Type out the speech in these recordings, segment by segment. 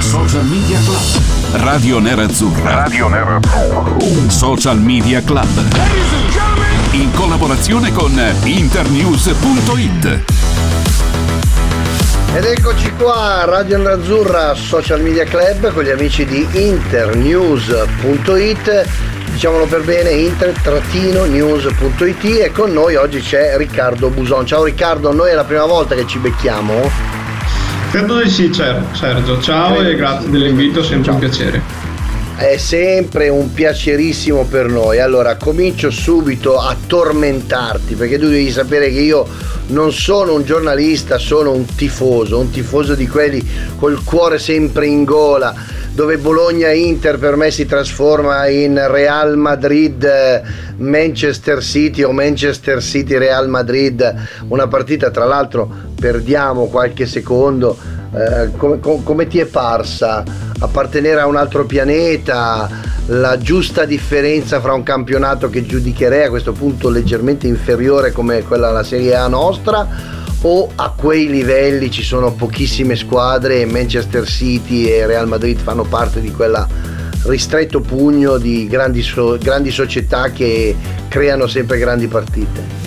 Social Media Club. Radio Nerazzurra. Radio Nerazzurra. Social Media Club. In collaborazione con internews.it. Ed eccoci qua, Radio Nerazzurra Social Media Club con gli amici di internews.it diciamolo per bene, inter-news.it e con noi oggi c'è Riccardo Buson. Ciao Riccardo, noi è la prima volta che ci becchiamo. Credo di sì, Sergio. Ciao e grazie dell'invito, sempre Ciao. un piacere. È sempre un piacerissimo per noi. Allora, comincio subito a tormentarti perché tu devi sapere che io non sono un giornalista, sono un tifoso, un tifoso di quelli col cuore sempre in gola, dove Bologna-Inter per me si trasforma in Real Madrid-Manchester City o Manchester City-Real Madrid, una partita tra l'altro perdiamo qualche secondo, eh, come, come ti è parsa? Appartenere a un altro pianeta, la giusta differenza fra un campionato che giudicherei a questo punto leggermente inferiore come quella della Serie A nostra o a quei livelli ci sono pochissime squadre e Manchester City e Real Madrid fanno parte di quella ristretto pugno di grandi, grandi società che creano sempre grandi partite.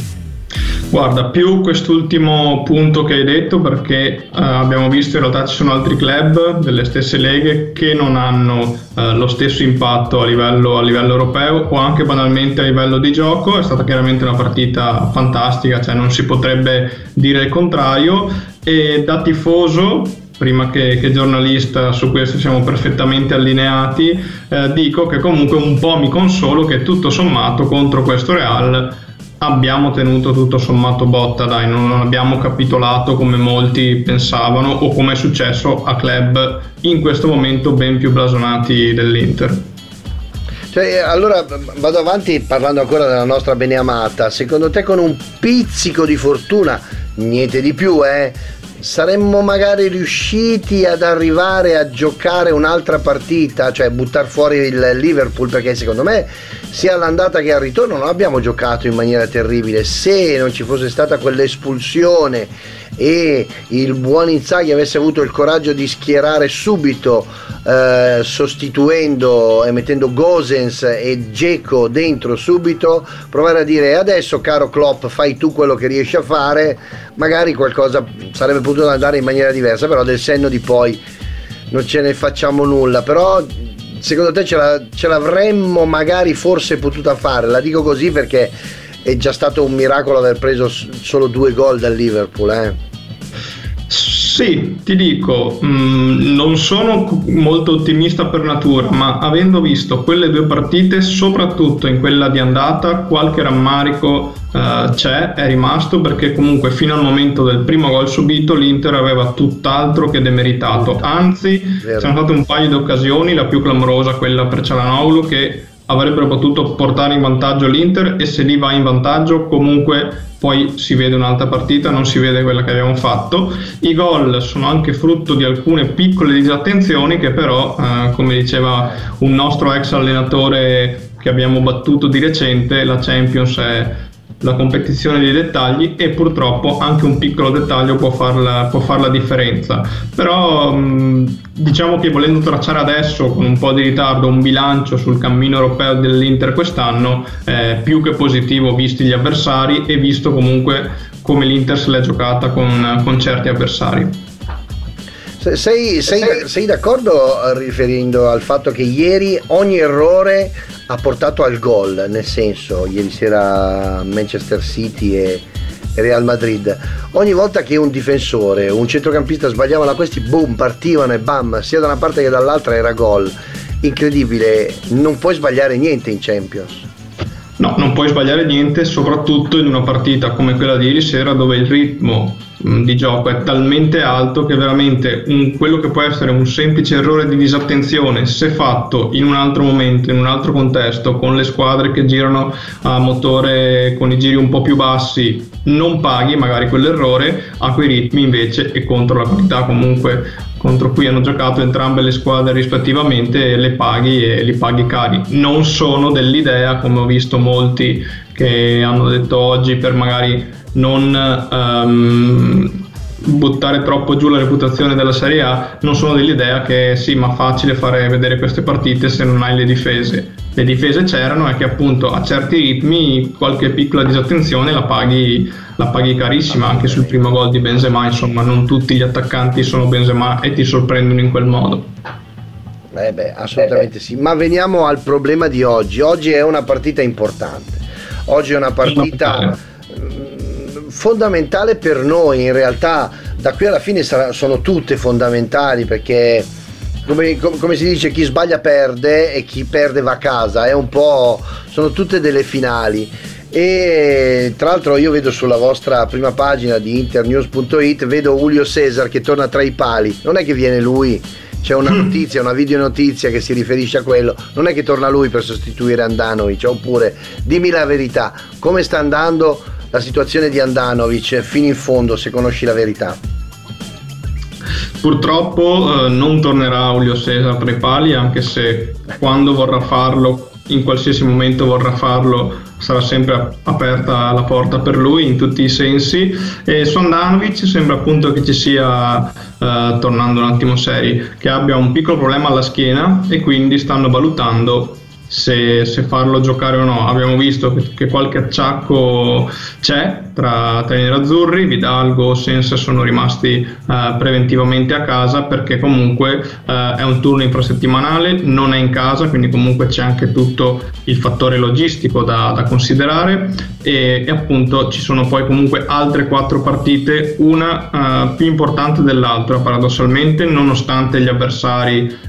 Guarda, più quest'ultimo punto che hai detto perché uh, abbiamo visto in realtà ci sono altri club delle stesse leghe che non hanno uh, lo stesso impatto a livello, a livello, europeo o anche banalmente a livello di gioco, è stata chiaramente una partita fantastica, cioè non si potrebbe dire il contrario. E da tifoso prima che, che, giornalista su questo siamo perfettamente allineati, eh, dico che comunque un po' mi consolo che tutto sommato contro questo Real abbiamo tenuto tutto sommato botta, dai, non abbiamo capitolato come molti pensavano o come è successo a club in questo momento ben più blasonati dell'Inter. Cioè, allora vado avanti parlando ancora della nostra beneamata. Secondo te con un pizzico di fortuna, niente di più, eh? Saremmo magari riusciti ad arrivare a giocare un'altra partita, cioè buttare fuori il Liverpool, perché secondo me sia all'andata che al ritorno non abbiamo giocato in maniera terribile. Se non ci fosse stata quell'espulsione e il buon Inzaghi avesse avuto il coraggio di schierare subito eh, sostituendo e mettendo Gosens e Geco dentro subito provare a dire adesso caro Klopp fai tu quello che riesci a fare magari qualcosa sarebbe potuto andare in maniera diversa però del senno di poi non ce ne facciamo nulla. Però secondo te ce, la, ce l'avremmo magari forse potuta fare? La dico così perché è già stato un miracolo aver preso solo due gol dal Liverpool eh sì, ti dico, mh, mm, non sono molto ottimista per natura, ma avendo visto quelle due partite, soprattutto in quella di andata, qualche rammarico uh, c'è, è rimasto perché comunque fino al momento del primo gol subito l'Inter aveva tutt'altro che demeritato. Anzi, Vero. sono state un paio di occasioni, la più clamorosa quella per Cialanoglu che avrebbero potuto portare in vantaggio l'Inter e se lì va in vantaggio comunque poi si vede un'altra partita, non si vede quella che abbiamo fatto. I gol sono anche frutto di alcune piccole disattenzioni che però, eh, come diceva un nostro ex allenatore che abbiamo battuto di recente, la Champions è la competizione dei dettagli e purtroppo anche un piccolo dettaglio può fare la, può far la differenza. Però mh, diciamo che volendo tracciare adesso con un po' di ritardo un bilancio sul cammino europeo dell'Inter quest'anno è più che positivo visti gli avversari e visto comunque come l'Inter se l'è giocata con, con certi avversari. Sei, sei, sei, d'accordo riferendo al fatto che ieri ogni errore ha portato al gol, nel senso, ieri sera Manchester City e Real Madrid, ogni volta che un difensore, un centrocampista sbagliavano questi, boom, partivano e bam, sia da una parte che dall'altra era gol. Incredibile, non puoi sbagliare niente in Champions. No, non puoi sbagliare niente, soprattutto in una partita come quella di ieri sera dove il ritmo di gioco è talmente alto che veramente un, quello che può essere un semplice errore di disattenzione se fatto in un altro momento, in un altro contesto, con le squadre che girano a motore con i giri un po' più bassi, non paghi magari quell'errore, a quei ritmi invece e contro la qualità comunque contro cui hanno giocato entrambe le squadre rispettivamente le paghi e li paghi cari. Non sono dell'idea, come ho visto molti che hanno detto oggi, per magari non um, buttare troppo giù la reputazione della Serie A, non sono dell'idea che sì, ma facile fare vedere queste partite se non hai le difese. Le difese c'erano e che appunto a certi ritmi qualche piccola disattenzione la paghi, la paghi carissima anche sul primo gol di Benzema, insomma non tutti gli attaccanti sono Benzema e ti sorprendono in quel modo. Eh beh, assolutamente sì, ma veniamo al problema di oggi. Oggi è una partita importante. Oggi è una partita fondamentale per noi in realtà da qui alla fine sarà, sono tutte fondamentali perché come, come, si dice chi sbaglia perde e chi perde va a casa è un po' sono tutte delle finali. E tra l'altro io vedo sulla vostra prima pagina di internews.it vedo Julio Cesar che torna tra i pali. Non è che viene lui c'è una notizia, una video notizia che si riferisce a quello, non è che torna lui per sostituire Andanovic, oppure dimmi la verità, come sta andando la situazione di Andanovic fino in fondo se conosci la verità? Purtroppo eh, non tornerà Julio Cesar tra i pali, anche se quando vorrà farlo, in qualsiasi momento vorrà farlo, sarà sempre aperta la porta per lui in tutti i sensi. E su Andanovic sembra appunto che ci sia, eh, tornando un attimo seri, che abbia un piccolo problema alla schiena e quindi stanno valutando se, se, farlo giocare o no. Abbiamo visto che, che qualche acciacco c'è tra, tra i nerazzurri, Vidalgo, Sense sono rimasti uh, preventivamente a casa perché comunque uh, è un turno infrasettimanale, non è in casa, quindi comunque c'è anche tutto il fattore logistico da, da considerare e, e, appunto ci sono poi comunque altre quattro partite, una uh, più importante dell'altra paradossalmente, nonostante gli avversari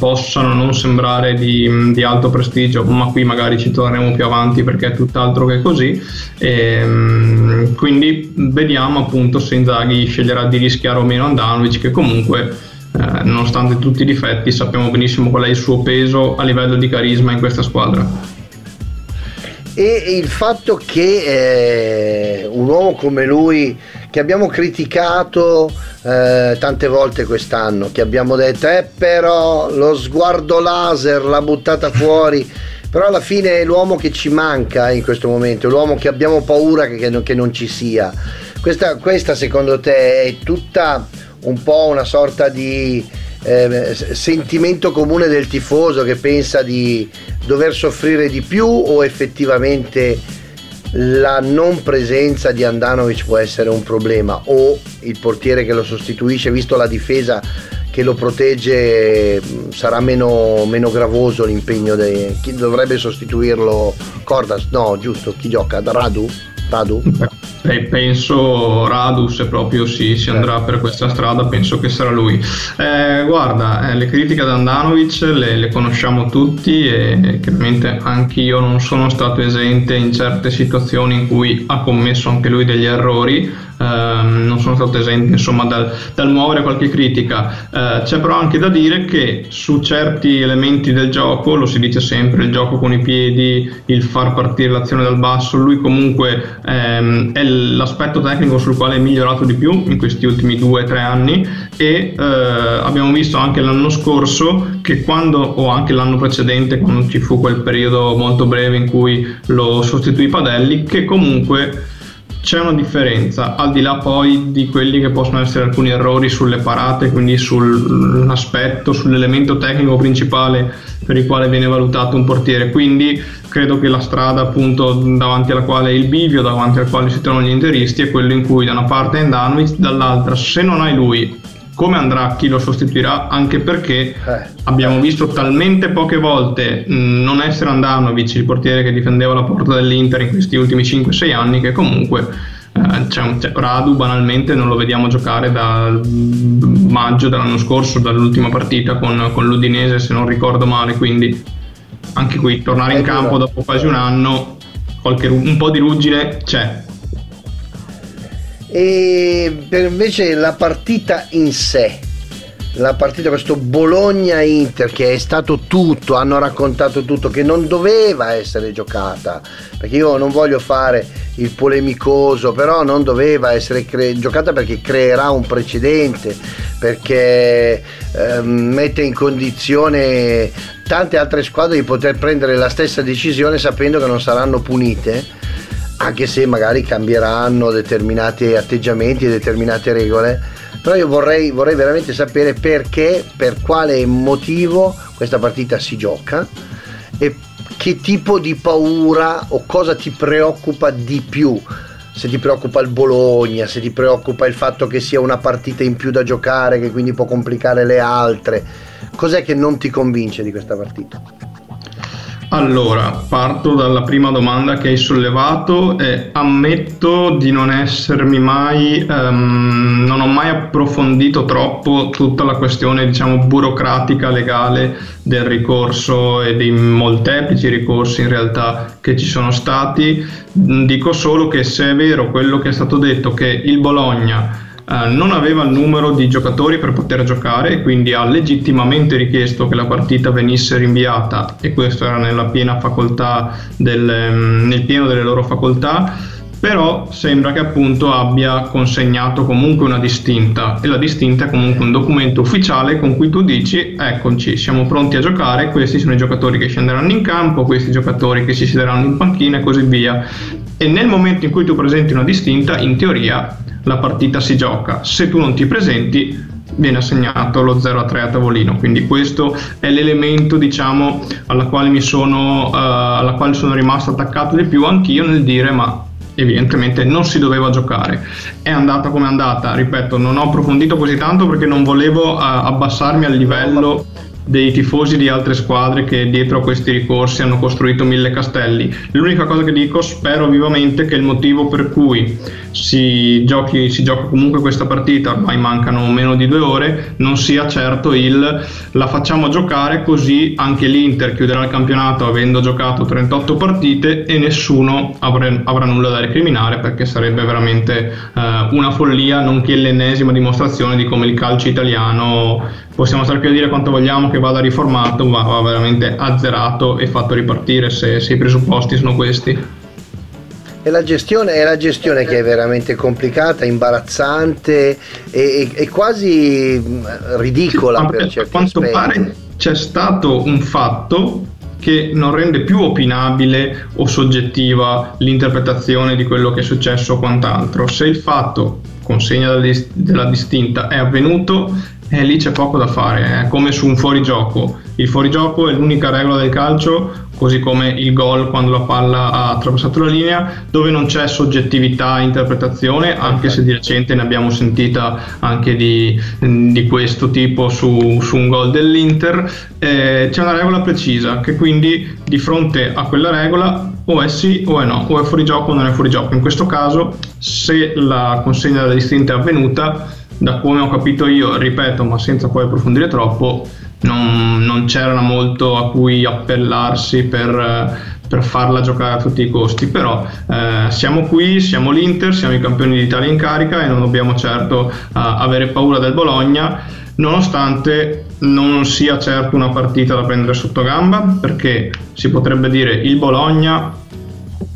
possano non sembrare di, di alto prestigio, ma qui magari ci torneremo più avanti perché è tutt'altro che così. E, ehm, quindi vediamo appunto se Inzaghi sceglierà di rischiare o meno Andanovic, che comunque eh, nonostante tutti i difetti sappiamo benissimo qual è il suo peso a livello di carisma in questa squadra e il fatto che eh, un uomo come lui che abbiamo criticato eh, tante volte quest'anno che abbiamo detto eh però lo sguardo laser l'ha buttata fuori però alla fine è l'uomo che ci manca in questo momento l'uomo che abbiamo paura che, che, che non ci sia. Questa, questa secondo te è tutta un po' una sorta di eh, sentimento comune del tifoso che pensa di dover soffrire di più o effettivamente la non presenza di Andanovic può essere un problema o il portiere che lo sostituisce visto la difesa che lo protegge sarà meno, meno gravoso l'impegno di chi dovrebbe sostituirlo? Cordas? No giusto chi gioca? Radu? Radu Beh, penso Radu se proprio si, si andrà per questa strada penso che sarà lui. Eh, guarda eh, le critiche ad Andanovic le, le, conosciamo tutti e chiaramente anche io non sono stato esente in certe situazioni in cui ha commesso anche lui degli errori. Ehm, non sono stato esente insomma, dal, dal, muovere qualche critica. Eh, c'è però anche da dire che su certi elementi del gioco, lo si dice sempre, il gioco con i piedi, il far partire l'azione dal basso, lui comunque ehm, è l'aspetto tecnico sul quale è migliorato di più in questi ultimi due o tre anni e eh, abbiamo visto anche l'anno scorso che quando, o anche l'anno precedente, quando ci fu quel periodo molto breve in cui lo sostituì Padelli, che comunque c'è una differenza, al di là poi di quelli che possono essere alcuni errori sulle parate, quindi sull'aspetto, sull'elemento tecnico principale per il quale viene valutato un portiere. Quindi credo che la strada appunto davanti alla quale è il bivio, davanti al quale si trovano gli interisti, è quello in cui da una parte è Andanovic, dall'altra se non hai lui come andrà chi lo sostituirà anche perché eh. abbiamo visto talmente poche volte mh, non essere Andanovic il portiere che difendeva la porta dell'Inter in questi ultimi 5-6 anni che comunque eh, c'è un, c'è Radu banalmente non lo vediamo giocare dal maggio dell'anno scorso dall'ultima partita con, con l'Udinese se non ricordo male quindi anche qui tornare in campo dopo quasi un anno qualche, un po' di ruggine c'è. E per invece la partita in sé la partita questo Bologna-Inter che è stato tutto, hanno raccontato tutto, che non doveva essere giocata, perché io non voglio fare il polemicoso, però non doveva essere cre- giocata perché creerà un precedente, perché eh, mette in condizione tante altre squadre di poter prendere la stessa decisione sapendo che non saranno punite anche se magari cambieranno determinati atteggiamenti e determinate regole però io vorrei, vorrei veramente sapere perché per quale motivo questa partita si gioca e che tipo di paura o cosa ti preoccupa di più se ti preoccupa il Bologna, se ti preoccupa il fatto che sia una partita in più da giocare, che quindi può complicare le altre, cos'è che non ti convince di questa partita? Allora, parto dalla prima domanda che hai sollevato e ammetto di non essermi mai, um, non ho mai approfondito troppo tutta la questione, diciamo, burocratica legale del ricorso e dei molteplici ricorsi in realtà che ci sono stati. Dico solo che se è vero quello che è stato detto, che il Bologna eh, non aveva il numero di giocatori per poter giocare quindi ha legittimamente richiesto che la partita venisse rinviata e questo era nella piena facoltà del, mm, nel pieno delle loro facoltà però sembra che appunto abbia consegnato comunque una distinta e la distinta è comunque un documento ufficiale con cui tu dici eccoci siamo pronti a giocare questi sono i giocatori che scenderanno in campo questi giocatori che si siederanno in panchina e così via e nel momento in cui tu presenti una distinta in teoria la partita si gioca. Se tu non ti presenti viene assegnato lo 0 a 3 a tavolino quindi questo è l'elemento diciamo alla quale mi sono uh, alla quale sono rimasto attaccato di più anch'io nel dire ma evidentemente non si doveva giocare. È andata come è andata ripeto non ho approfondito così tanto perché non volevo uh, abbassarmi al livello dei tifosi di altre squadre che dietro a questi ricorsi hanno costruito mille castelli. L'unica cosa che dico, spero vivamente che il motivo per cui si, giochi, si gioca comunque questa partita, ormai mancano meno di due ore, non sia certo il la facciamo giocare così anche l'Inter chiuderà il campionato avendo giocato 38 partite e nessuno avrà, avrà nulla da recriminare perché sarebbe veramente eh, una follia, nonché l'ennesima dimostrazione di come il calcio italiano possiamo stare qui a dire quanto vogliamo che vada riformato, ma va veramente azzerato e fatto ripartire se, se i presupposti sono questi. E la, gestione, è la gestione che è veramente complicata, imbarazzante e, e quasi ridicola sì, per certi quanto aspetti. pare c'è stato un fatto che non rende più opinabile o soggettiva l'interpretazione di quello che è successo o quant'altro. Se il fatto consegna della distinta è avvenuto, e lì c'è poco da fare, è come su un fuorigioco. Il fuorigioco è l'unica regola del calcio, così come il gol quando la palla ha attraversato la linea, dove non c'è soggettività e interpretazione, anche se di recente ne abbiamo sentita anche di, di questo tipo su, su, un gol dell'Inter. Eh, c'è una regola precisa che quindi di fronte a quella regola o è sì o è no, o è fuorigioco o non è fuorigioco. In questo caso, se la consegna della distinta è avvenuta, da come ho capito io, ripeto, ma senza poi approfondire troppo, non, non c'era molto a cui appellarsi per, per, farla giocare a tutti i costi. Però eh, siamo qui, siamo l'Inter, siamo i campioni d'Italia in carica e non dobbiamo certo uh, avere paura del Bologna, nonostante non sia certo una partita da prendere sotto gamba, perché si potrebbe dire il Bologna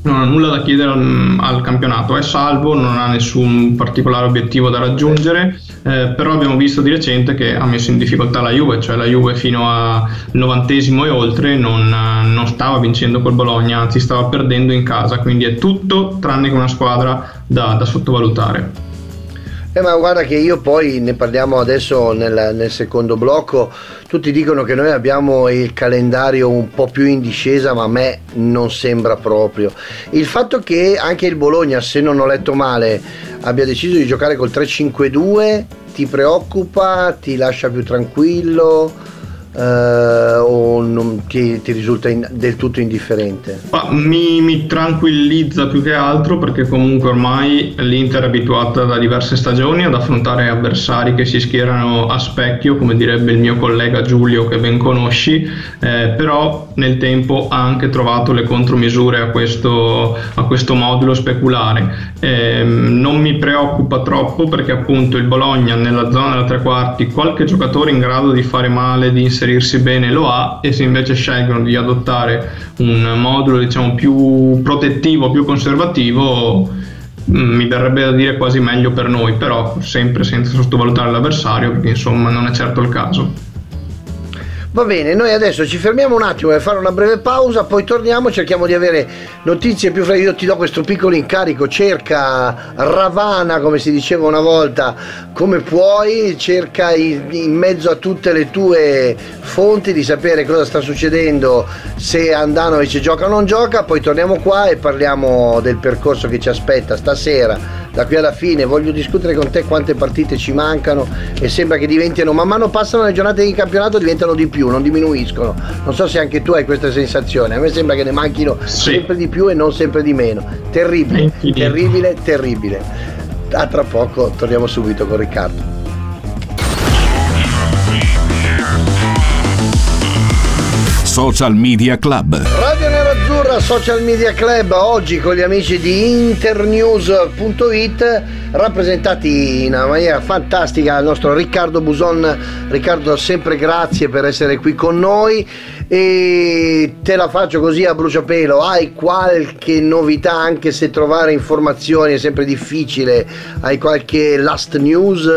non ha nulla da chiedere al, al, campionato, è salvo, non ha nessun particolare obiettivo da raggiungere, eh, però abbiamo visto di recente che ha messo in difficoltà la Juve, cioè la Juve fino al novantesimo e oltre non, non stava vincendo col Bologna, anzi stava perdendo in casa, quindi è tutto tranne che una squadra da, da sottovalutare. Eh, ma guarda che io poi ne parliamo adesso nel, nel, secondo blocco. Tutti dicono che noi abbiamo il calendario un po' più in discesa, ma a me non sembra proprio. Il fatto che anche il Bologna, se non ho letto male, abbia deciso di giocare col 3-5-2 ti preoccupa, ti lascia più tranquillo? Eh, o non ti, ti risulta in, del tutto indifferente? Mi, mi, tranquillizza più che altro perché comunque ormai l'Inter è abituata da diverse stagioni ad affrontare avversari che si schierano a specchio, come direbbe il mio collega Giulio che ben conosci, eh, però nel tempo ha anche trovato le contromisure a questo, a questo modulo speculare. Eh, non mi preoccupa troppo perché appunto il Bologna nella zona della tre quarti qualche giocatore in grado di fare male, di inserire inserirsi bene lo ha e se invece scelgono di adottare un modulo diciamo più protettivo, più conservativo mm, mi verrebbe da dire quasi meglio per noi, però sempre senza sottovalutare l'avversario perché insomma non è certo il caso. Va bene, noi adesso ci fermiamo un attimo per fare una breve pausa, poi torniamo, cerchiamo di avere notizie più fresche. Io ti do questo piccolo incarico, cerca Ravana, come si diceva una volta, come puoi, cerca in mezzo a tutte le tue fonti di sapere cosa sta succedendo, se Andanovic gioca o non gioca, poi torniamo qua e parliamo del percorso che ci aspetta stasera da qui alla fine voglio discutere con te quante partite ci mancano e sembra che diventino man mano passano le giornate di campionato diventano di più non diminuiscono. Non so se anche tu hai questa sensazione a me sembra che ne manchino sì. sempre di più e non sempre di meno. Terribile terribile terribile. A tra poco torniamo subito con Riccardo. Social Media Club. Nerazzurra Social Media Club oggi con gli amici di internews.it rappresentati in una maniera fantastica il nostro Riccardo Buson. Riccardo sempre grazie per essere qui con noi e te la faccio così a bruciapelo. Hai qualche novità anche se trovare informazioni è sempre difficile? Hai qualche last news?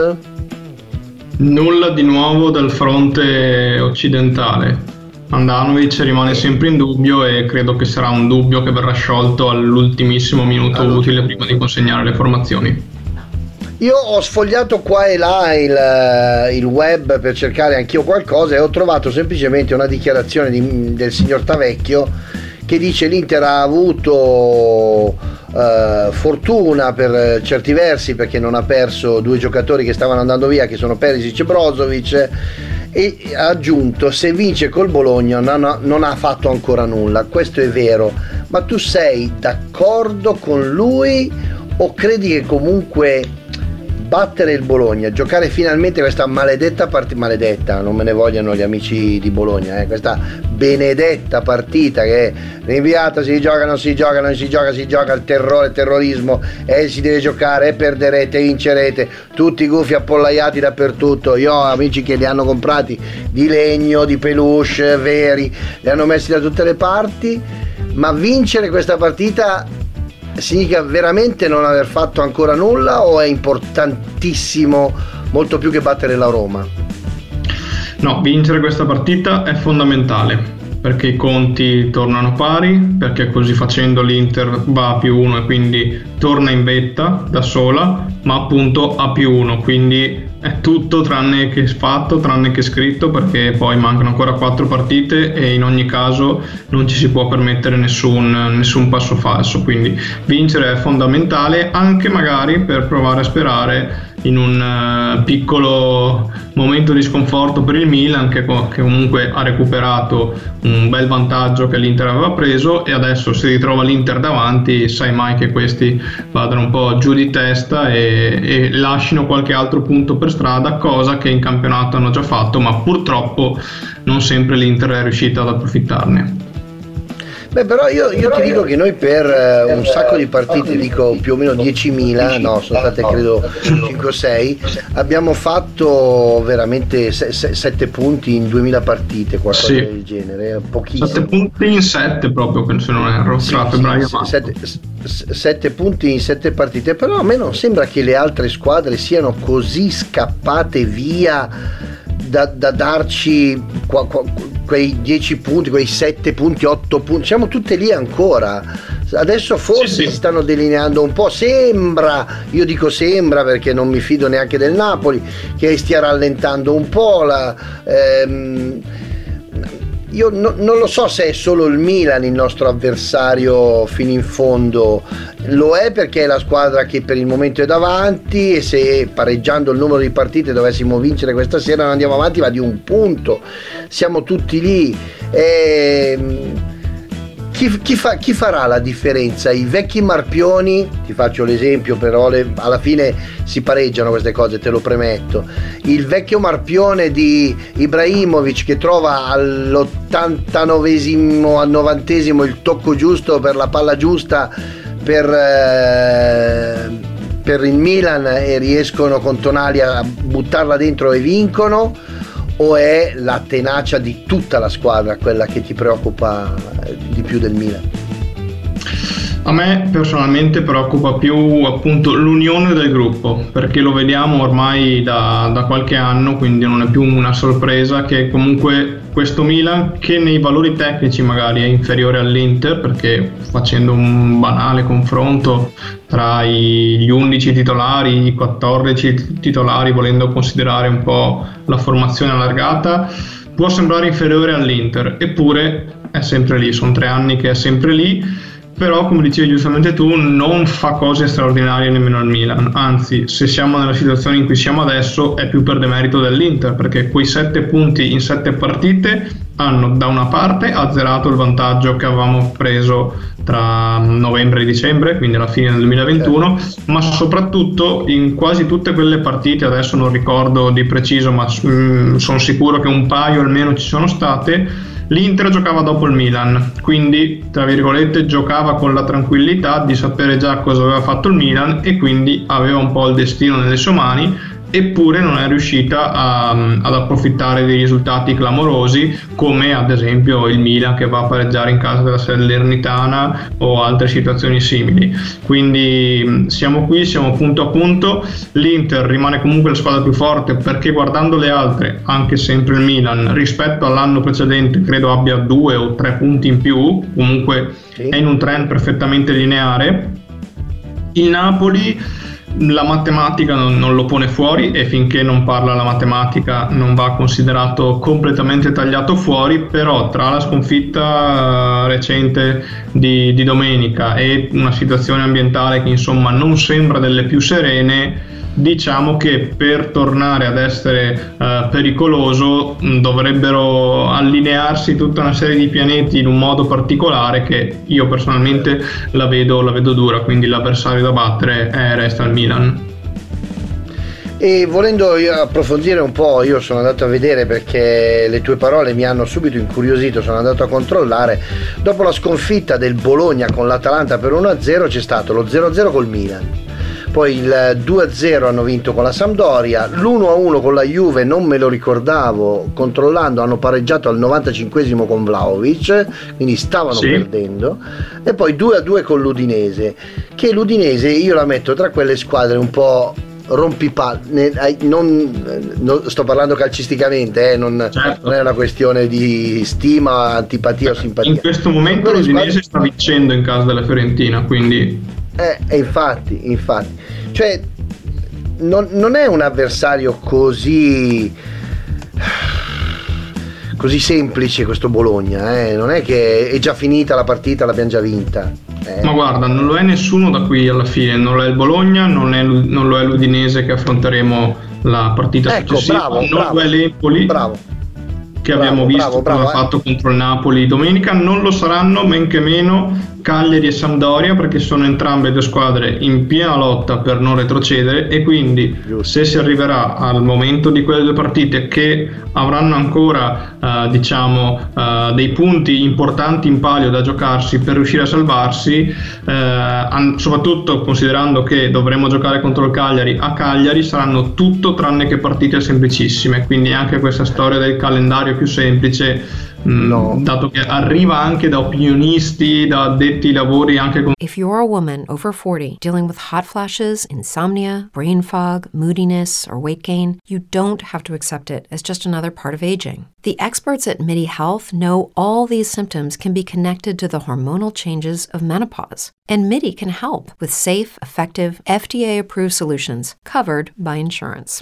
Nulla di nuovo dal fronte occidentale Andanovic rimane sempre in dubbio e credo che sarà un dubbio che verrà sciolto all'ultimissimo minuto allora. utile prima di consegnare le formazioni. Io ho sfogliato qua e là il, eh, il, web per cercare anch'io qualcosa e ho trovato semplicemente una dichiarazione di, del signor Tavecchio che dice l'Inter ha avuto uh, fortuna per certi versi perché non ha perso due giocatori che stavano andando via che sono Perisic e Brozovic e ha aggiunto se vince col Bologna non ha, non ha fatto ancora nulla. Questo è vero. Ma tu sei d'accordo con lui o credi che comunque battere il Bologna, giocare finalmente questa maledetta partita, maledetta, non me ne vogliono gli amici di Bologna, eh, questa benedetta partita che è rinviata, si gioca, non si gioca, non si gioca, si gioca, il terrore, il terrorismo, e eh, si deve giocare, e perderete, vincerete, tutti i gufi appollaiati dappertutto, io ho amici che li hanno comprati di legno, di peluche, veri, li hanno messi da tutte le parti, ma vincere questa partita significa veramente non aver fatto ancora nulla o è importantissimo molto più che battere la Roma? No, vincere questa partita è fondamentale perché i conti tornano pari, perché così facendo l'Inter va a più 1 e quindi torna in vetta da sola, ma appunto a più 1, quindi è tutto tranne che fatto, tranne che scritto, perché poi mancano ancora 4 partite e in ogni caso non ci si può permettere nessun, nessun passo falso, quindi vincere è fondamentale anche magari per provare a sperare in un uh, piccolo momento di sconforto per il Milan che, che, comunque ha recuperato un bel vantaggio che l'Inter aveva preso e adesso si ritrova l'Inter davanti. Sai mai che questi vadano un po' giù di testa e, e lasciano qualche altro punto per strada cosa che in campionato hanno già fatto ma purtroppo non sempre l'Inter è riuscita ad approfittarne Beh, però io, io ti dico che noi per eh, un sacco di partite, dico più o meno 10.000, no, sono state credo 5 o 6, abbiamo fatto veramente 7 punti in 2000 partite, qualcosa Sì. del genere, pochissimo. 7 punti in 7 proprio, se non erro, Sì, tra sì, febbraio sì, e marzo. sette, s- sette punti in sette partite, però a me non sembra che le altre squadre siano così scappate via da, da darci qua- qua- quei 10 punti, quei 7 punti, 8 punti, siamo tutte lì ancora. Adesso forse Sì, sì. si stanno delineando un po', sembra, io dico sembra perché non mi fido neanche del Napoli, che stia rallentando un po' la... ehm, io no- non lo so se è solo il Milan il nostro avversario fino in fondo, lo è perché è la squadra che per il momento è davanti e se pareggiando il numero di partite dovessimo vincere questa sera non andiamo avanti ma di un punto, siamo tutti lì. Ehm, chi, chi fa- chi farà la differenza? I vecchi marpioni, ti faccio l'esempio, però le- alla fine si pareggiano queste cose, te lo premetto. Il vecchio marpione di Ibrahimovic che trova all'89esimo, al 90esimo il tocco giusto per la palla giusta per, eh, per il Milan e riescono con Tonali a buttarla dentro e vincono o è la tenacia di tutta la squadra quella che ti preoccupa più del Milan? A me personalmente preoccupa più appunto l'unione del gruppo, perché lo vediamo ormai da, da qualche anno, quindi non è più una sorpresa che comunque questo Milan, che nei valori tecnici magari è inferiore all'Inter, perché facendo un banale confronto tra gli 11 titolari, i 14 titolari, volendo considerare un po' la formazione allargata, può sembrare inferiore all'Inter, eppure è sempre lì, sono tre anni che è sempre lì però come dicevi giustamente tu non fa cose straordinarie nemmeno al Milan. Anzi se siamo nella situazione in cui siamo adesso è più per demerito dell'Inter perché quei sette punti in sette partite hanno da una parte azzerato il vantaggio che avevamo preso tra novembre e dicembre quindi alla fine del 2021 ma soprattutto in quasi tutte quelle partite adesso non ricordo di preciso ma mm, sono sicuro che un paio almeno ci sono state L'Inter giocava dopo il Milan, quindi tra virgolette giocava con la tranquillità di sapere già cosa aveva fatto il Milan e quindi aveva un po' il destino nelle sue mani, eppure non è riuscita a- ad approfittare dei risultati clamorosi come ad esempio il Milan che va a pareggiare in casa della Salernitana o altre situazioni simili. Quindi mh, siamo qui, siamo punto a punto, l'Inter rimane comunque la squadra più forte perché guardando le altre, anche sempre il Milan, rispetto all'anno precedente credo abbia due o tre punti in più, comunque è in un trend perfettamente lineare. Il Napoli la matematica non, non lo pone fuori e finché non parla la matematica non va considerato completamente tagliato fuori, però tra la sconfitta eh, recente di, di domenica e una situazione ambientale che insomma non sembra delle più serene, diciamo che per tornare ad essere eh, pericoloso mh, dovrebbero allinearsi tutta una serie di pianeti in un modo particolare che io personalmente la vedo, la vedo dura, quindi l'avversario da battere è, resta il Milan. E volendo approfondire un po', io sono andato a vedere perché le tue parole mi hanno subito incuriosito, sono andato a controllare. Dopo la sconfitta del Bologna con l'Atalanta per 1-0 c'è stato lo 0-0 col Milan. Poi il 2-0 hanno vinto con la Sampdoria, l'1-1 con la Juve non me lo ricordavo, controllando hanno pareggiato al 95 con Vlaovic, quindi stavano Sì. perdendo, e poi 2-2 con l'Udinese, che l'Udinese io la metto tra quelle squadre un po' rompipalle, non, non- sto parlando calcisticamente, eh, non, Certo. non è una questione di stima, antipatia o simpatia. In questo momento l'Udinese squadre- sta vincendo in casa della Fiorentina, quindi Eh, infatti, infatti, cioè non, non è un avversario così così semplice questo Bologna, eh? non è che è già finita la partita, l'abbiamo già vinta. eh. Ma guarda, non lo è nessuno da qui alla fine, non lo è il Bologna, non, è non lo è l'Udinese che affronteremo la partita Ecco, successiva, bravo, non bravo, lo è l'Empoli bravo. che bravo, abbiamo visto bravo, cosa bravo, ha eh. fatto contro il Napoli domenica, non lo saranno men che meno Cagliari e Sampdoria perché sono entrambe due squadre in piena lotta per non retrocedere e quindi se si arriverà al momento di quelle due partite che avranno ancora uh, diciamo uh, dei punti importanti in palio da giocarsi per riuscire a salvarsi an- soprattutto considerando che dovremo giocare contro il Cagliari a Cagliari saranno tutto tranne che partite semplicissime. Quindi anche questa storia del calendario più semplice Mm, no. dato che arriva anche da opinionisti, da addetti ai lavori anche con... If you're a woman over 40 dealing with hot flashes, insomnia, brain fog, moodiness, or weight gain, you don't have to accept it as just another part of aging. The experts at MIDI Health know all these symptoms can be connected to the hormonal changes of menopause. And MIDI can help with safe, effective, FDA approved solutions covered by insurance.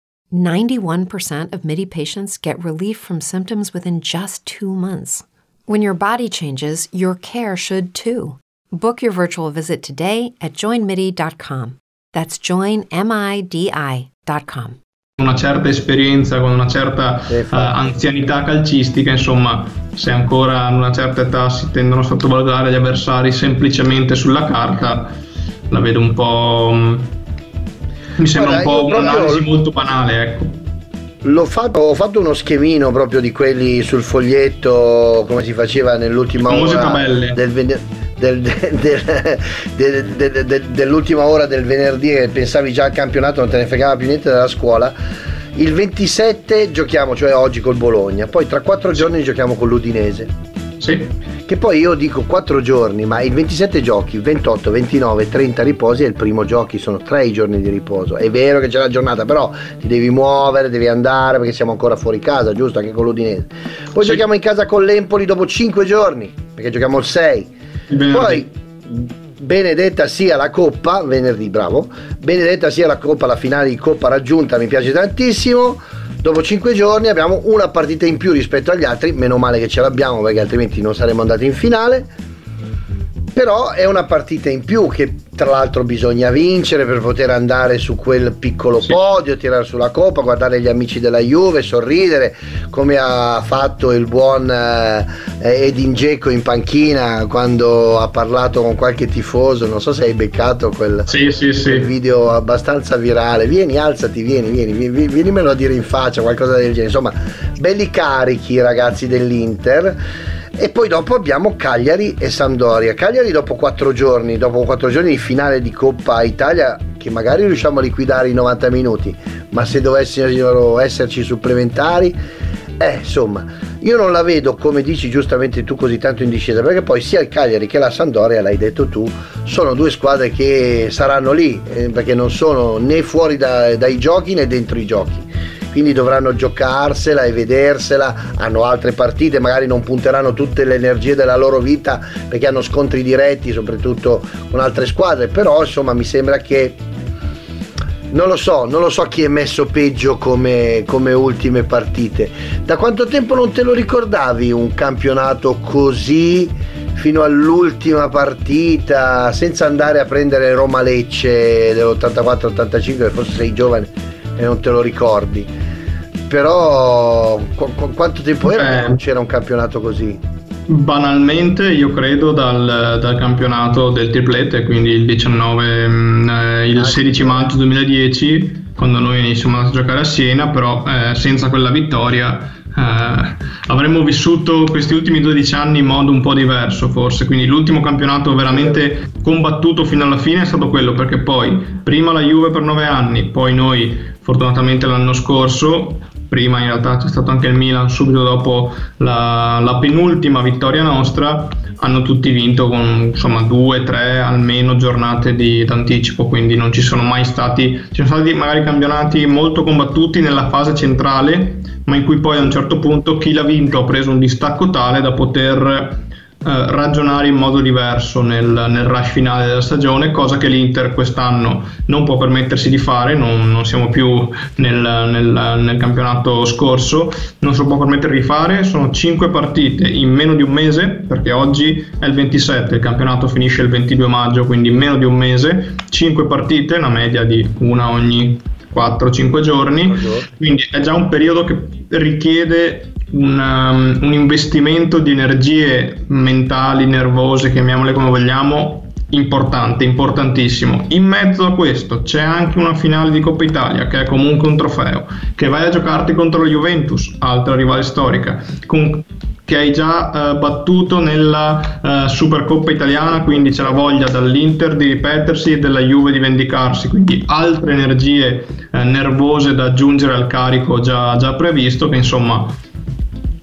91% of MIDI patients get relief from symptoms within just two months. When your body changes, your care should too. Book your virtual visit today at joinmidi.com. That's joinmidi.com. Una certa esperienza, con una certa uh, anzianità calcistica, insomma, se ancora a una certa età si tendono a sottovalutare gli avversari semplicemente sulla carta, la vedo un po' mm, Mi sembra Guarda, un po' un'analisi proprio... molto banale, ecco. L'ho fatto, ho fatto uno schemino proprio di quelli sul foglietto come si faceva nell'ultima ora del, del, del, dell'ultima ora del venerdì che pensavi già al campionato non te ne fregava più niente dalla scuola. Il 27 giochiamo cioè oggi col Bologna poi tra quattro giorni giochiamo con l'Udinese sì che poi io dico 4 giorni, ma il 27 giochi, 28, 29, 30 riposi e il primo giochi, sono 3 i giorni di riposo. È vero che c'è la giornata, però ti devi muovere, devi andare perché siamo ancora fuori casa, giusto? Anche con l'Udinese. Poi sì. giochiamo in casa con l'Empoli dopo 5 giorni, perché giochiamo il 6. Il poi benedetta sia la coppa, venerdì, bravo, benedetta sia la coppa, la finale di coppa raggiunta, mi piace tantissimo Dopo 5 giorni abbiamo una partita in più rispetto agli altri, meno male che ce l'abbiamo perché altrimenti non saremmo andati in finale. Però è una partita in più che tra l'altro bisogna vincere per poter andare su quel piccolo sì. podio, tirare sulla coppa, guardare gli amici della Juve, sorridere come ha fatto il buon eh, Edin Dzeko in panchina quando ha parlato con qualche tifoso, non so se hai beccato quel, sì, sì, quel video abbastanza virale, vieni alzati, vieni, vieni, vieni, vienimelo a dire in faccia, qualcosa del genere, insomma belli carichi i ragazzi dell'Inter e poi dopo abbiamo Cagliari e Sampdoria. Cagliari dopo quattro giorni, dopo quattro giorni di finale di Coppa Italia, che magari riusciamo a liquidare in 90 minuti, ma se dovessero esserci supplementari, eh, insomma, io non la vedo come dici giustamente tu così tanto in discesa, perché poi sia il Cagliari che la Sampdoria, l'hai detto tu, sono due squadre che saranno lì, eh, perché non sono né fuori da, dai giochi né dentro i giochi quindi dovranno giocarsela e vedersela, hanno altre partite, magari non punteranno tutte le energie della loro vita perché hanno scontri diretti, soprattutto con altre squadre, però insomma mi sembra che non lo so, non lo so chi è messo peggio come, come, ultime partite. Da quanto tempo non te lo ricordavi un campionato così fino all'ultima partita, senza andare a prendere Roma Lecce dell'84-85, forse sei giovane e non te lo ricordi però qu- qu- quanto tempo era che non c'era un campionato così? Banalmente io credo dal, dal, campionato del triplete, quindi il 19, mm, eh, il 16 maggio 2010, quando noi iniziamo a giocare a Siena, però eh, senza quella vittoria eh, avremmo vissuto questi ultimi 12 anni in modo un po' diverso forse, quindi l'ultimo campionato veramente combattuto fino alla fine è stato quello perché poi prima la Juve per 9 anni, poi noi fortunatamente l'anno scorso prima in realtà c'è stato anche il Milan subito dopo la, la penultima vittoria nostra. Hanno tutti vinto con insomma due, tre almeno giornate di anticipo, quindi non ci sono mai stati, ci sono stati magari campionati molto combattuti nella fase centrale, ma in cui poi a un certo punto chi l'ha vinto ha preso un distacco tale da poter ragionare in modo diverso nel, nel, rush finale della stagione, cosa che l'Inter quest'anno non può permettersi di fare, non, non siamo più nel, nel, nel, campionato scorso, non se lo può permettere di fare, sono 5 partite in meno di un mese, perché oggi è il 27, il campionato finisce il 22 maggio, quindi in meno di un mese, 5 partite, una media di una ogni 4-5 giorni, quindi è già un periodo che richiede un, um, un investimento di energie mentali, nervose, chiamiamole come vogliamo, importante, importantissimo. In mezzo a questo c'è anche una finale di Coppa Italia, che è comunque un trofeo, che vai a giocarti contro la Juventus, altra rivale storica, con, che hai già uh, battuto nella uh, Supercoppa italiana, quindi c'è la voglia dall'Inter di ripetersi e della Juve di vendicarsi, quindi altre energie uh, nervose da aggiungere al carico già, già previsto, che insomma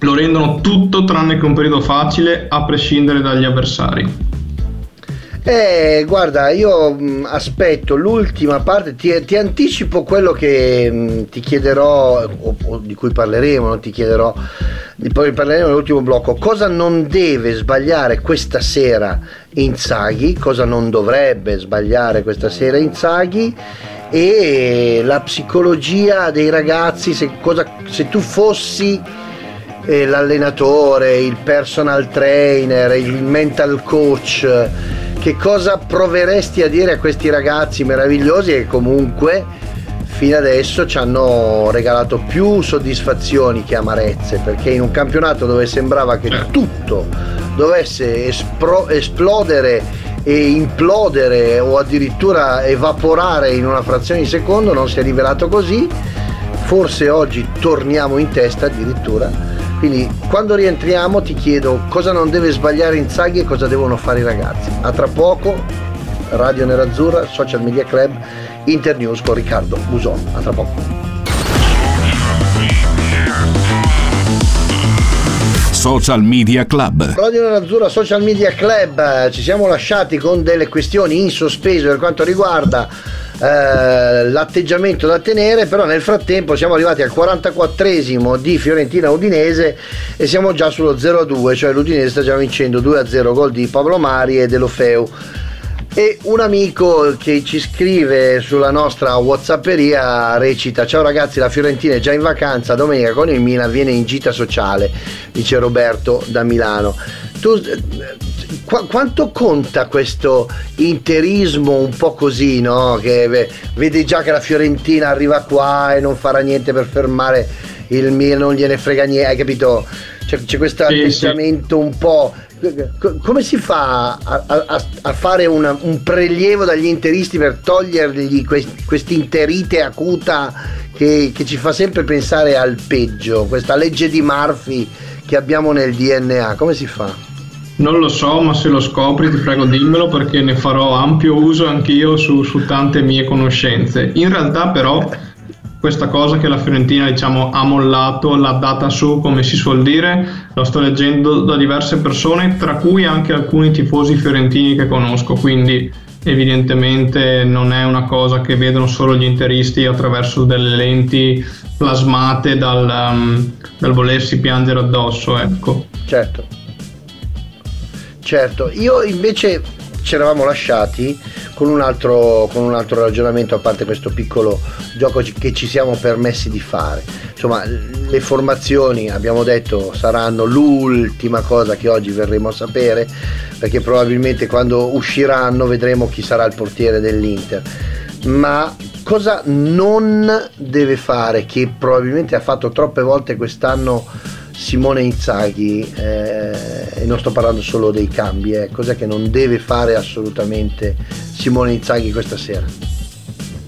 lo rendono tutto tranne che un periodo facile a prescindere dagli avversari. Eh, guarda, io mh, mm, aspetto l'ultima parte, ti, ti anticipo quello che mh, mm, ti chiederò, o, o, di cui parleremo, non ti chiederò, di poi parleremo nell'ultimo blocco. Cosa non deve sbagliare questa sera Inzaghi, cosa non dovrebbe sbagliare questa sera Inzaghi e la psicologia dei ragazzi, se, cosa, se tu fossi eh, l'allenatore, il personal trainer, il mental coach, che cosa proveresti a dire a questi ragazzi meravigliosi che comunque fino adesso ci hanno regalato più soddisfazioni che amarezze, perché in un campionato dove sembrava che tutto dovesse espro- esplodere e implodere o addirittura evaporare in una frazione di secondo non si è rivelato così. Forse oggi torniamo in testa addirittura quindi quando rientriamo ti chiedo cosa non deve sbagliare Inzaghi e cosa devono fare i ragazzi. A tra poco, Radio Nerazzurra, Social Media Club, Internews con Riccardo Buson. A tra poco. Social Media Club. Radio Nerazzurra Social Media Club, ci siamo lasciati con delle questioni in sospeso per quanto riguarda eh, l'atteggiamento da tenere, però nel frattempo siamo arrivati al 44esimo di Fiorentina Udinese e siamo già sullo 0-2, cioè l'Udinese sta già vincendo 2-0 gol di Pablo Mari e Delofeu. E un amico che ci scrive sulla nostra Whatsapperia recita: Ciao ragazzi, la Fiorentina è già in vacanza, domenica con il Milan viene in gita sociale, dice Roberto da Milano. Tu qu- quanto conta questo interismo un po' così, no? Che vedi già che la Fiorentina arriva qua e non farà niente per fermare il Milan, non gliene frega niente, hai capito? C'è, c'è questo sì, atteggiamento sì. un po'. Come si fa a, a, a fare una, un prelievo dagli interisti per togliergli questa interite acuta che, che ci fa sempre pensare al peggio, questa legge di Murphy che abbiamo nel DNA? Come si fa? Non lo so, ma se lo scopri ti prego dimmelo perché ne farò ampio uso anch'io su, su tante mie conoscenze. In realtà però questa cosa che la Fiorentina diciamo, ha mollato, l'ha data su come si suol dire, lo sto leggendo da diverse persone, tra cui anche alcuni tifosi fiorentini che conosco, quindi evidentemente non è una cosa che vedono solo gli interisti attraverso delle lenti plasmate dal, um, dal volersi piangere addosso. Ecco. Certo. Certo, io invece ci eravamo lasciati con un, altro, con un altro ragionamento, a parte questo piccolo gioco che ci siamo permessi di fare. Insomma, le formazioni, abbiamo detto, saranno l'ultima cosa che oggi verremo a sapere, perché probabilmente quando usciranno vedremo chi sarà il portiere dell'Inter. Ma cosa non deve fare, che probabilmente ha fatto troppe volte quest'anno Simone Inzaghi, eh, e non sto parlando solo dei cambi, eh, cos'è che non deve fare assolutamente Simone Inzaghi questa sera?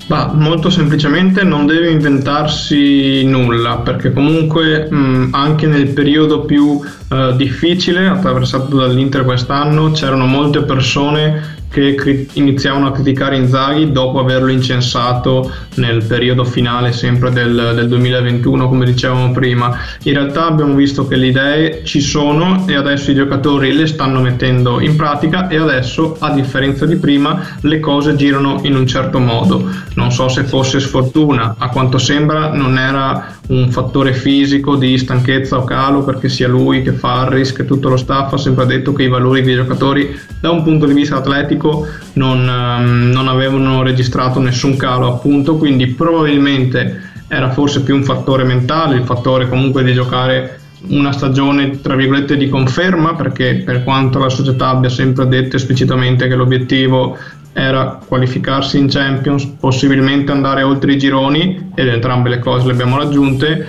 Ma molto semplicemente non deve inventarsi nulla, perché comunque mh, anche nel periodo più uh, difficile attraversato dall'Inter quest'anno c'erano molte persone che cri- iniziavano a criticare Inzaghi dopo averlo incensato nel periodo finale sempre del, del, 2021 come dicevamo prima. In realtà abbiamo visto che le idee ci sono e adesso i giocatori le stanno mettendo in pratica e adesso a differenza di prima le cose girano in un certo modo. Non so se fosse sfortuna a quanto sembra non era un fattore fisico di stanchezza o calo perché sia lui che Farris che tutto lo staff ha sempre detto che i valori dei giocatori da un punto di vista atletico non, um, non avevano registrato nessun calo appunto. Quindi probabilmente era forse più un fattore mentale il fattore comunque di giocare una stagione tra virgolette di conferma perché per quanto la società abbia sempre detto esplicitamente che l'obiettivo era qualificarsi in Champions, possibilmente andare oltre i gironi ed entrambe le cose le abbiamo raggiunte.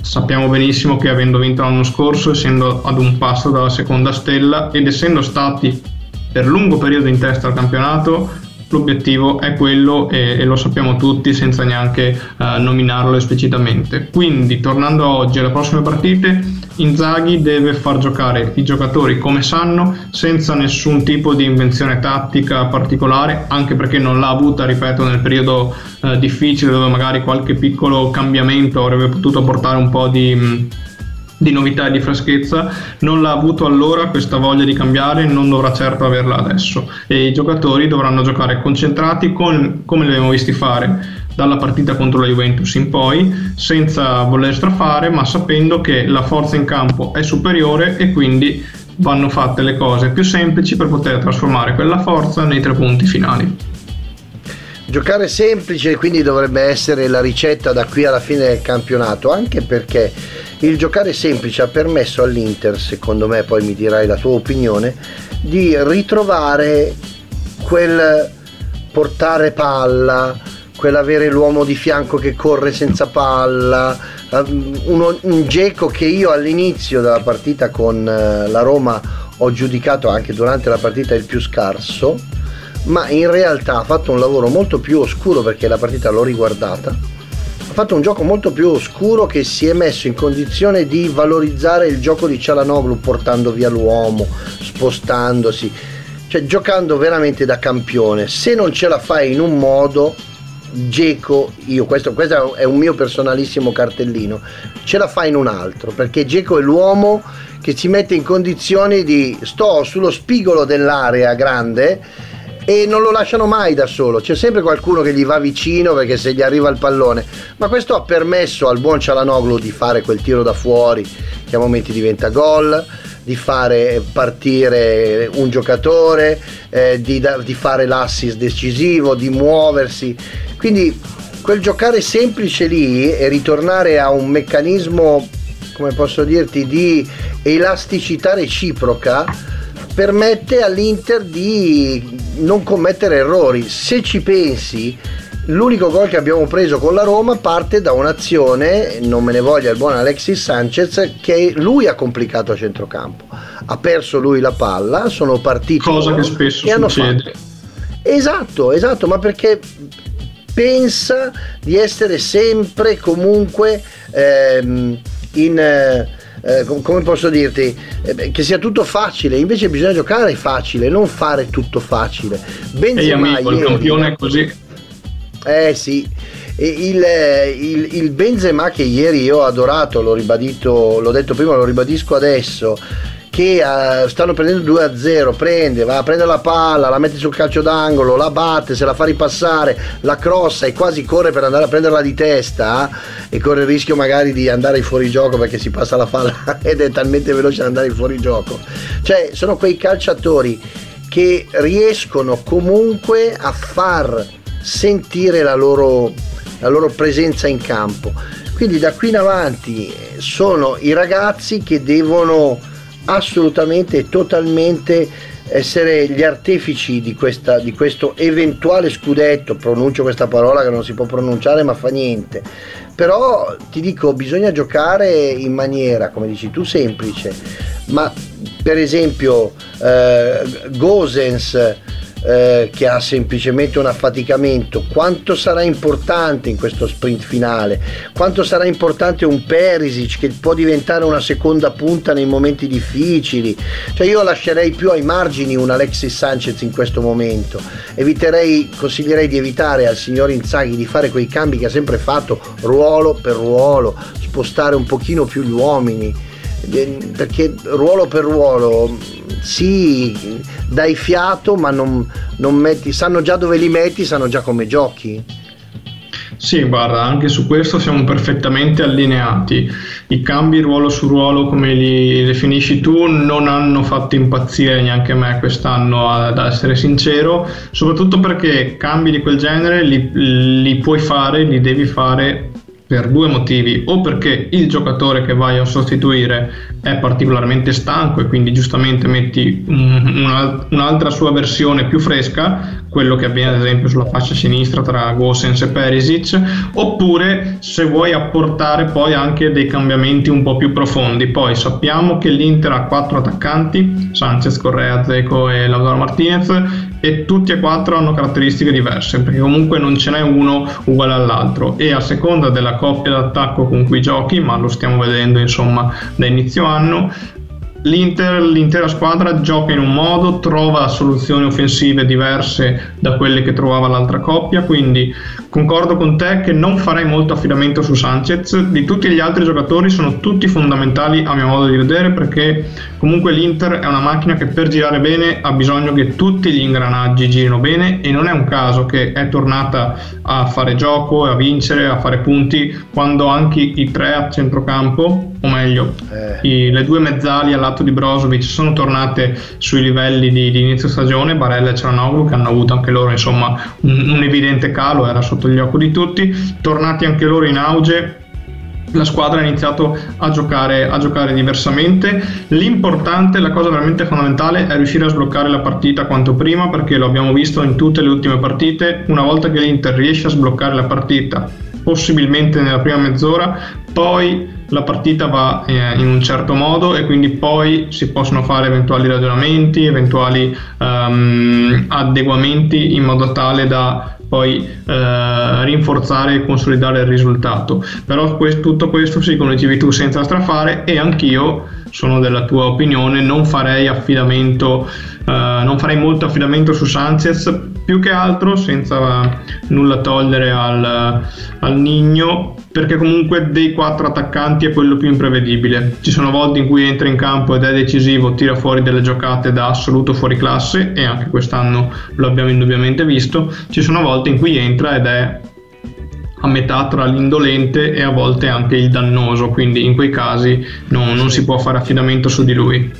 Sappiamo benissimo che avendo vinto l'anno scorso, essendo ad un passo dalla seconda stella ed essendo stati per lungo periodo in testa al campionato, l'obiettivo è quello e, e, lo sappiamo tutti senza neanche uh, nominarlo esplicitamente. Quindi, tornando a oggi alle prossime partite, Inzaghi deve far giocare i giocatori come sanno, senza nessun tipo di invenzione tattica particolare, anche perché non l'ha avuta, ripeto, nel periodo uh, difficile dove magari qualche piccolo cambiamento avrebbe potuto portare un po' di... Mh, di novità e di freschezza, non l'ha avuto allora questa voglia di cambiare, non dovrà certo averla adesso. E i giocatori dovranno giocare concentrati con, come li abbiamo visti fare dalla partita contro la Juventus in poi, senza voler strafare, ma sapendo che la forza in campo è superiore e quindi vanno fatte le cose più semplici per poter trasformare quella forza nei tre punti finali. Giocare semplice quindi dovrebbe essere la ricetta da qui alla fine del campionato, anche perché il giocare semplice ha permesso all'Inter, secondo me, poi mi dirai la tua opinione, di ritrovare quel portare palla, quell'avere l'uomo di fianco che corre senza palla, ehm, uno, un geco che io all'inizio della partita con eh, la Roma ho giudicato anche durante la partita il più scarso, ma in realtà ha fatto un lavoro molto più oscuro perché la partita l'ho riguardata fatto un gioco molto più oscuro che si è messo in condizione di valorizzare il gioco di Cialanoglu portando via l'uomo, spostandosi, cioè giocando veramente da campione. Se non ce la fai in un modo, Geco, io questo, questo è un mio personalissimo cartellino, ce la fai in un altro, perché Geco è l'uomo che si mette in condizioni di sto sullo spigolo dell'area grande e non lo lasciano mai da solo, c'è sempre qualcuno che gli va vicino perché se gli arriva il pallone, ma questo ha permesso al buon Cialanoglu di fare quel tiro da fuori che a momenti diventa gol, di fare partire un giocatore, eh, di, di fare l'assist decisivo, di muoversi, quindi quel giocare semplice lì e ritornare a un meccanismo, come posso dirti, di elasticità reciproca permette all'Inter di non commettere errori. Se ci pensi, l'unico gol che abbiamo preso con la Roma parte da un'azione, non me ne voglia il buon Alexis Sanchez, che lui ha complicato a centrocampo. Ha perso lui la palla, sono partiti... Cosa che spesso succede. Esatto, esatto, ma perché pensa di essere sempre comunque ehm, in... Eh, eh, come posso dirti, eh, che sia tutto facile, invece bisogna giocare facile, non fare tutto facile. Benzema Ehi amico, ieri, il campione è così. Eh sì, il, il, il, Benzema che ieri io ho adorato, l'ho ribadito, l'ho detto prima, lo ribadisco adesso, che uh, stanno prendendo 2-0, prende, va a prendere la palla, la mette sul calcio d'angolo, la batte, se la fa ripassare, la crossa e quasi corre per andare a prenderla di testa eh, e corre il rischio magari di andare in fuorigioco perché si passa la palla ed è talmente veloce da andare in fuorigioco. Cioè sono quei calciatori che riescono comunque a far sentire la loro, la loro presenza in campo. Quindi da qui in avanti sono i ragazzi che devono assolutamente e totalmente essere gli artefici di, questa, di questo eventuale scudetto, pronuncio questa parola che non si può pronunciare ma fa niente, però ti dico bisogna giocare in maniera, come dici tu, semplice, ma per esempio eh, Gosens eh, che ha semplicemente un affaticamento, quanto sarà importante in questo sprint finale, quanto sarà importante un Perisic che può diventare una seconda punta nei momenti difficili. Cioè io lascerei più ai margini un Alexis Sanchez in questo momento. Eviterei, consiglierei di evitare al signor Inzaghi di fare quei cambi che ha sempre fatto ruolo per ruolo, spostare un pochino più gli uomini perché ruolo per ruolo sì, dai fiato, ma non, non metti, sanno già dove li metti, sanno già come giochi. Sì, guarda, anche su questo siamo perfettamente allineati. I cambi ruolo su ruolo, come li definisci tu, non hanno fatto impazzire neanche me quest'anno, ad essere sincero, soprattutto perché cambi di quel genere li, li puoi fare, li devi fare per due motivi, o perché il giocatore che vai a sostituire è particolarmente stanco e quindi giustamente metti un, un'altra sua versione più fresca, quello che avviene ad esempio sulla fascia sinistra tra Gosens e Perisic, oppure se vuoi apportare poi anche dei cambiamenti un po' più profondi. Poi sappiamo che l'Inter ha quattro attaccanti, Sanchez, Correa, Zeco e Lautaro Martinez, e tutti e quattro hanno caratteristiche diverse, perché comunque non ce n'è uno uguale all'altro. E a seconda della coppia d'attacco con cui giochi, ma lo stiamo vedendo insomma da inizio anno, L'Inter, l'intera squadra gioca in un modo, trova soluzioni offensive diverse da quelle che trovava l'altra coppia, quindi concordo con te che non farei molto affidamento su Sanchez, di tutti gli altri giocatori sono tutti fondamentali a mio modo di vedere perché comunque l'Inter è una macchina che per girare bene ha bisogno che tutti gli ingranaggi girino bene e non è un caso che è tornata a fare gioco, a vincere, a fare punti quando anche i tre a centrocampo o meglio eh. i, le due mezzali al lato di Brozovic sono tornate sui livelli di, di inizio stagione, Barella e Cianoglu che hanno avuto anche loro insomma un, un evidente calo, era sotto gli occhi di tutti, tornati anche loro in auge la squadra ha iniziato a giocare, a giocare, diversamente. L'importante, la cosa veramente fondamentale è riuscire a sbloccare la partita quanto prima perché lo abbiamo visto in tutte le ultime partite. Una volta che l'Inter riesce a sbloccare la partita, possibilmente nella prima mezz'ora, poi la partita va eh, in un certo modo e quindi poi si possono fare eventuali ragionamenti, eventuali um, adeguamenti in modo tale da poi eh, rinforzare e consolidare il risultato. Però questo, tutto questo sì, come dicevi tu, senza strafare e anch'io sono della tua opinione, non farei affidamento, eh, non farei molto affidamento su Sanchez, più che altro senza nulla togliere al, al Nigno perché comunque dei quattro attaccanti è quello più imprevedibile. Ci sono volte in cui entra in campo ed è decisivo, tira fuori delle giocate da assoluto fuori classe e anche quest'anno lo abbiamo indubbiamente visto. Ci sono volte in cui entra ed è a metà tra l'indolente e a volte anche il dannoso, quindi in quei casi no, non si può fare affidamento su di lui.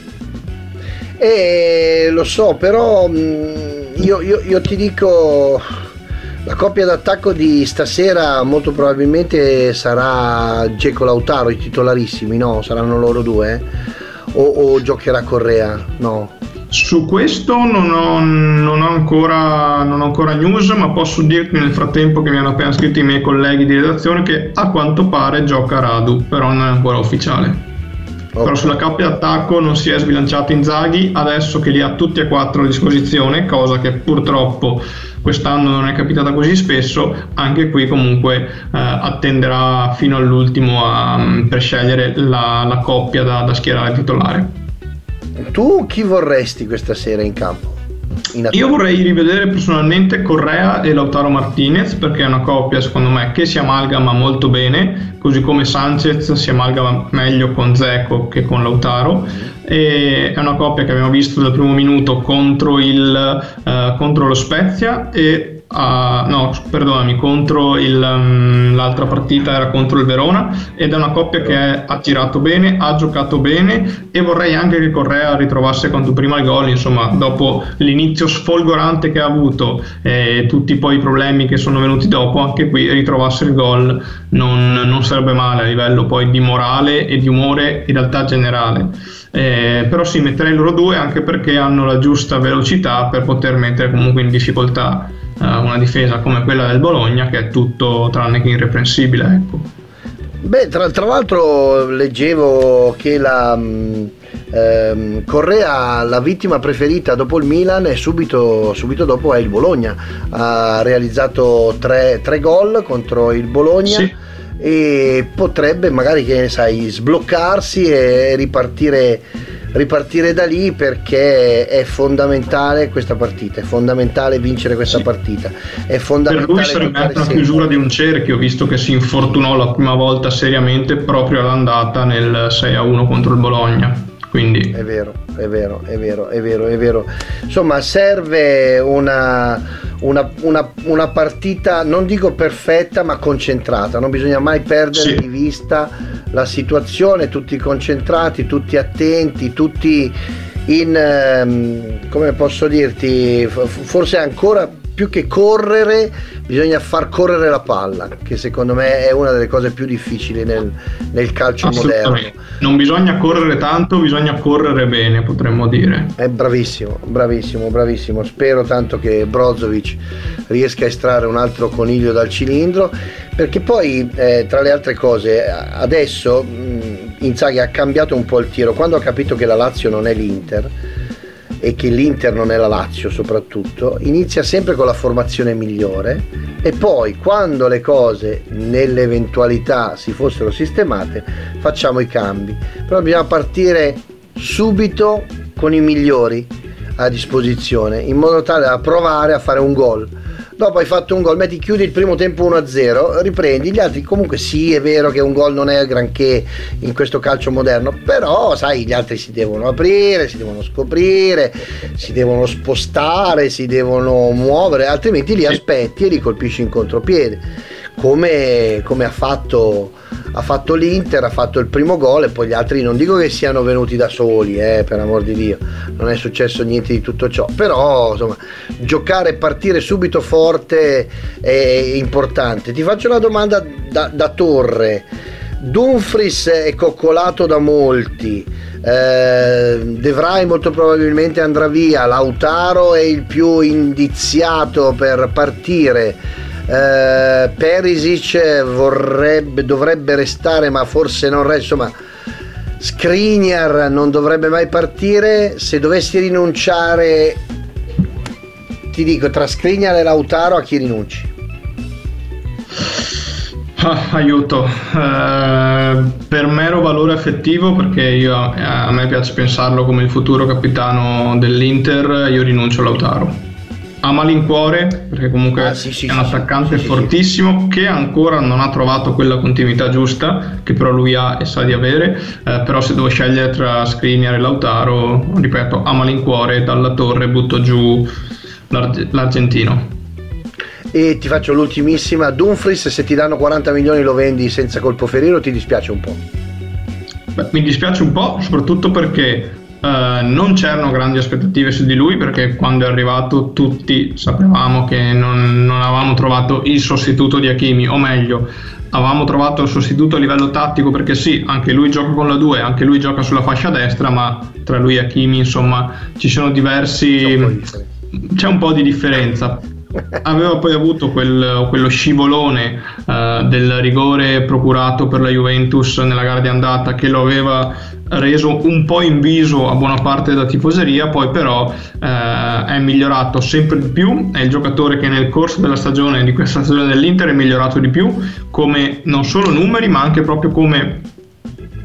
E lo so, però mm, io, io, io ti dico la coppia d'attacco di stasera molto probabilmente sarà Geco Lautaro, i titolarissimi, no? Saranno loro due? O, o giocherà Correa? No. Su questo non ho, non, ho ancora, non ho, ancora, news, ma posso dirti nel frattempo che mi hanno appena scritto i miei colleghi di redazione che a quanto pare gioca Radu, però non è ancora ufficiale. Okay. Però sulla coppia d'attacco non si è sbilanciato Inzaghi, adesso che li ha tutti e quattro a disposizione, cosa che purtroppo quest'anno non è capitata così spesso, anche qui comunque eh, attenderà fino all'ultimo a, mm, per scegliere la, la coppia da, da schierare titolare. Tu chi vorresti questa sera in campo? Io vorrei rivedere personalmente Correa e Lautaro Martinez perché è una coppia secondo me che si amalgama molto bene, così come Sanchez si amalgama meglio con Zeco che con Lautaro. E è una coppia che abbiamo visto dal primo minuto contro, il, uh, contro lo Spezia e Uh, no, perdonami, contro il, um, l'altra partita era contro il Verona ed è una coppia che ha girato bene, ha giocato bene e vorrei anche che Correa ritrovasse quanto prima il gol, insomma, dopo l'inizio sfolgorante che ha avuto e tutti poi i problemi che sono venuti dopo, anche qui ritrovasse il gol non, non sarebbe male a livello poi di morale e di umore in realtà generale. Eh, però sì, metterei loro due anche perché hanno la giusta velocità per poter mettere comunque in difficoltà eh, una difesa come quella del Bologna che è tutto tranne che irreprensibile. Ecco. Beh, tra, tra l'altro leggevo che la, mm, ehm, Correa la vittima preferita dopo il Milan e subito, subito dopo è il Bologna ha realizzato tre, tre gol contro il Bologna sì. E potrebbe magari che ne sai sbloccarsi e ripartire ripartire da lì perché è fondamentale questa partita, è fondamentale vincere questa sì. partita. È fondamentale per lui sarebbe anche una chiusura di un cerchio, visto che si infortunò la prima volta seriamente proprio all'andata nel 6 a 1 contro il Bologna. Quindi... È vero, è vero, è vero, è vero, è vero. Insomma, serve una, una, una, una partita, non dico perfetta, ma concentrata. Non bisogna mai perdere sì. di vista la situazione, tutti concentrati, tutti attenti, tutti in, ehm, come posso dirti, forse ancora più che correre bisogna far correre la palla che secondo me è una delle cose più difficili nel, nel calcio moderno. Non bisogna correre tanto bisogna correre bene potremmo dire. È bravissimo bravissimo bravissimo. Spero tanto che Brozovic riesca a estrarre un altro coniglio dal cilindro perché poi eh, tra le altre cose adesso mh, Inzaghi ha cambiato un po' il tiro. Quando ha capito che la Lazio non è l'Inter e che l'Inter non è la Lazio soprattutto, inizia sempre con la formazione migliore e poi quando le cose nell'eventualità si fossero sistemate facciamo i cambi. Però bisogna partire subito con i migliori a disposizione in modo tale da provare a fare un gol dopo hai fatto un gol, metti chiudi il primo tempo 1-0, riprendi gli altri, comunque sì è vero che un gol non è granché in questo calcio moderno, però sai gli altri si devono aprire, si devono scoprire, si devono spostare, si devono muovere, altrimenti li aspetti e li colpisci in contropiede, come, come ha fatto ha fatto l'Inter, ha fatto il primo gol e poi gli altri non dico che siano venuti da soli, eh, per amor di Dio, non è successo niente di tutto ciò, però insomma giocare e partire subito forte è importante. Ti faccio una domanda da, da torre. Dumfries è coccolato da molti, eh, De Vrij molto probabilmente andrà via, Lautaro è il più indiziato per partire. Eh, Perisic vorrebbe, dovrebbe restare ma forse non resta insomma Skriniar non dovrebbe mai partire. Se dovessi rinunciare ti dico tra Skriniar e Lautaro a chi rinunci? Ah, aiuto, eh, per mero valore affettivo perché io, a me piace pensarlo come il futuro capitano dell'Inter, io rinuncio a Lautaro a malincuore, perché comunque ah, sì, sì, è un attaccante sì, fortissimo che ancora non ha trovato quella continuità giusta che però lui ha e sa di avere, eh, però se devo scegliere tra Skriniar e Lautaro, ripeto, a malincuore dalla torre butto giù l'Arge- l'argentino. E ti faccio l'ultimissima, Dumfries se ti danno 40 milioni lo vendi senza colpo feriro ti dispiace un po'? Beh, mi dispiace un po', soprattutto perché Uh, non c'erano grandi aspettative su di lui perché quando è arrivato tutti sapevamo che non, non, avevamo trovato il sostituto di Hakimi, o meglio, avevamo trovato il sostituto a livello tattico perché sì, anche lui gioca con la 2, anche lui gioca sulla fascia destra, ma tra lui e Hakimi insomma ci sono diversi... C'è un po' di differenza aveva poi avuto quel, quello scivolone uh, del rigore procurato per la Juventus nella gara di andata che lo aveva reso un po' in viso a buona parte della tifoseria, poi però uh, è migliorato sempre di più, è il giocatore che nel corso della stagione, di questa stagione dell'Inter è migliorato di più, come non solo numeri ma anche proprio come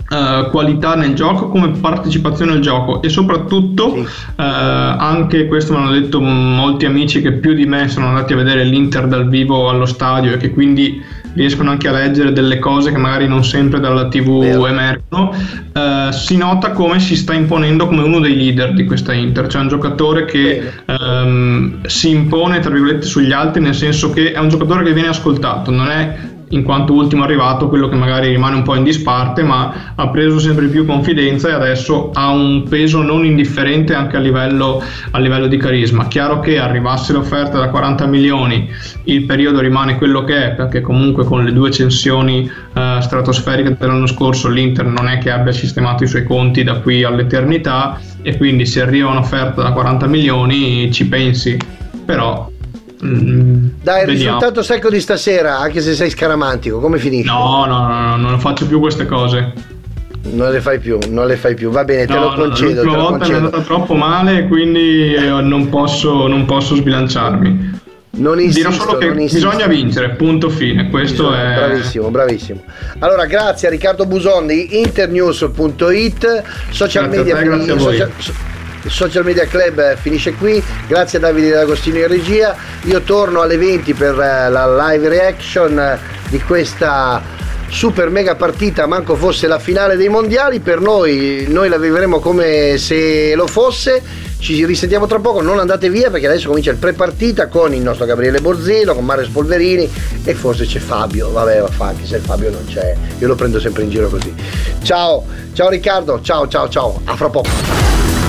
Uh, qualità nel gioco come partecipazione al gioco e soprattutto sì. uh, anche questo me l'hanno detto molti amici che più di me sono andati a vedere l'Inter dal vivo allo stadio e che quindi riescono anche a leggere delle cose che magari non sempre dalla tv Vero. emergono uh, si nota come si sta imponendo come uno dei leader di questa Inter cioè un giocatore che um, si impone tra virgolette sugli altri nel senso che è un giocatore che viene ascoltato non è in quanto ultimo arrivato, quello che magari rimane un po' in disparte, ma ha preso sempre più confidenza e adesso ha un peso non indifferente anche a livello, a livello di carisma. Chiaro che arrivasse l'offerta da 40 milioni, il periodo rimane quello che è, perché comunque con le due censioni eh, stratosferiche dell'anno scorso l'Inter non è che abbia sistemato i suoi conti da qui all'eternità e quindi se arriva un'offerta da 40 milioni ci pensi, però Mm, Dai, il risultato secco di stasera, anche se sei scaramantico, come finisce? No, no, no, no, non faccio più queste cose. Non le fai più, non le fai più. Va bene, te No, lo no, concedo. l'ultima te lo volta mi è concedo. andata troppo male, quindi eh, non posso, non posso sbilanciarmi. Non insisto, Dirò solo che bisogna vincere, punto fine. Questo è. Bravissimo, bravissimo. Allora, grazie a Riccardo Buson di internews.it, social Grazie media, te, grazie a voi. social, social media club eh, finisce qui. Grazie a Davide D'Agostino in regia. Io torno alle 20 per eh, la live reaction eh, di questa super mega partita, manco fosse la finale dei mondiali. Per noi, noi la vivremo come se lo fosse. Ci risentiamo tra poco, non andate via perché adesso comincia il pre-partita con il nostro Gabriele Borzino, con Mario Spolverini e forse c'è Fabio. Vabbè, va fa, anche se Fabio non c'è, io lo prendo sempre in giro così. Ciao, ciao Riccardo, ciao ciao ciao, a fra poco.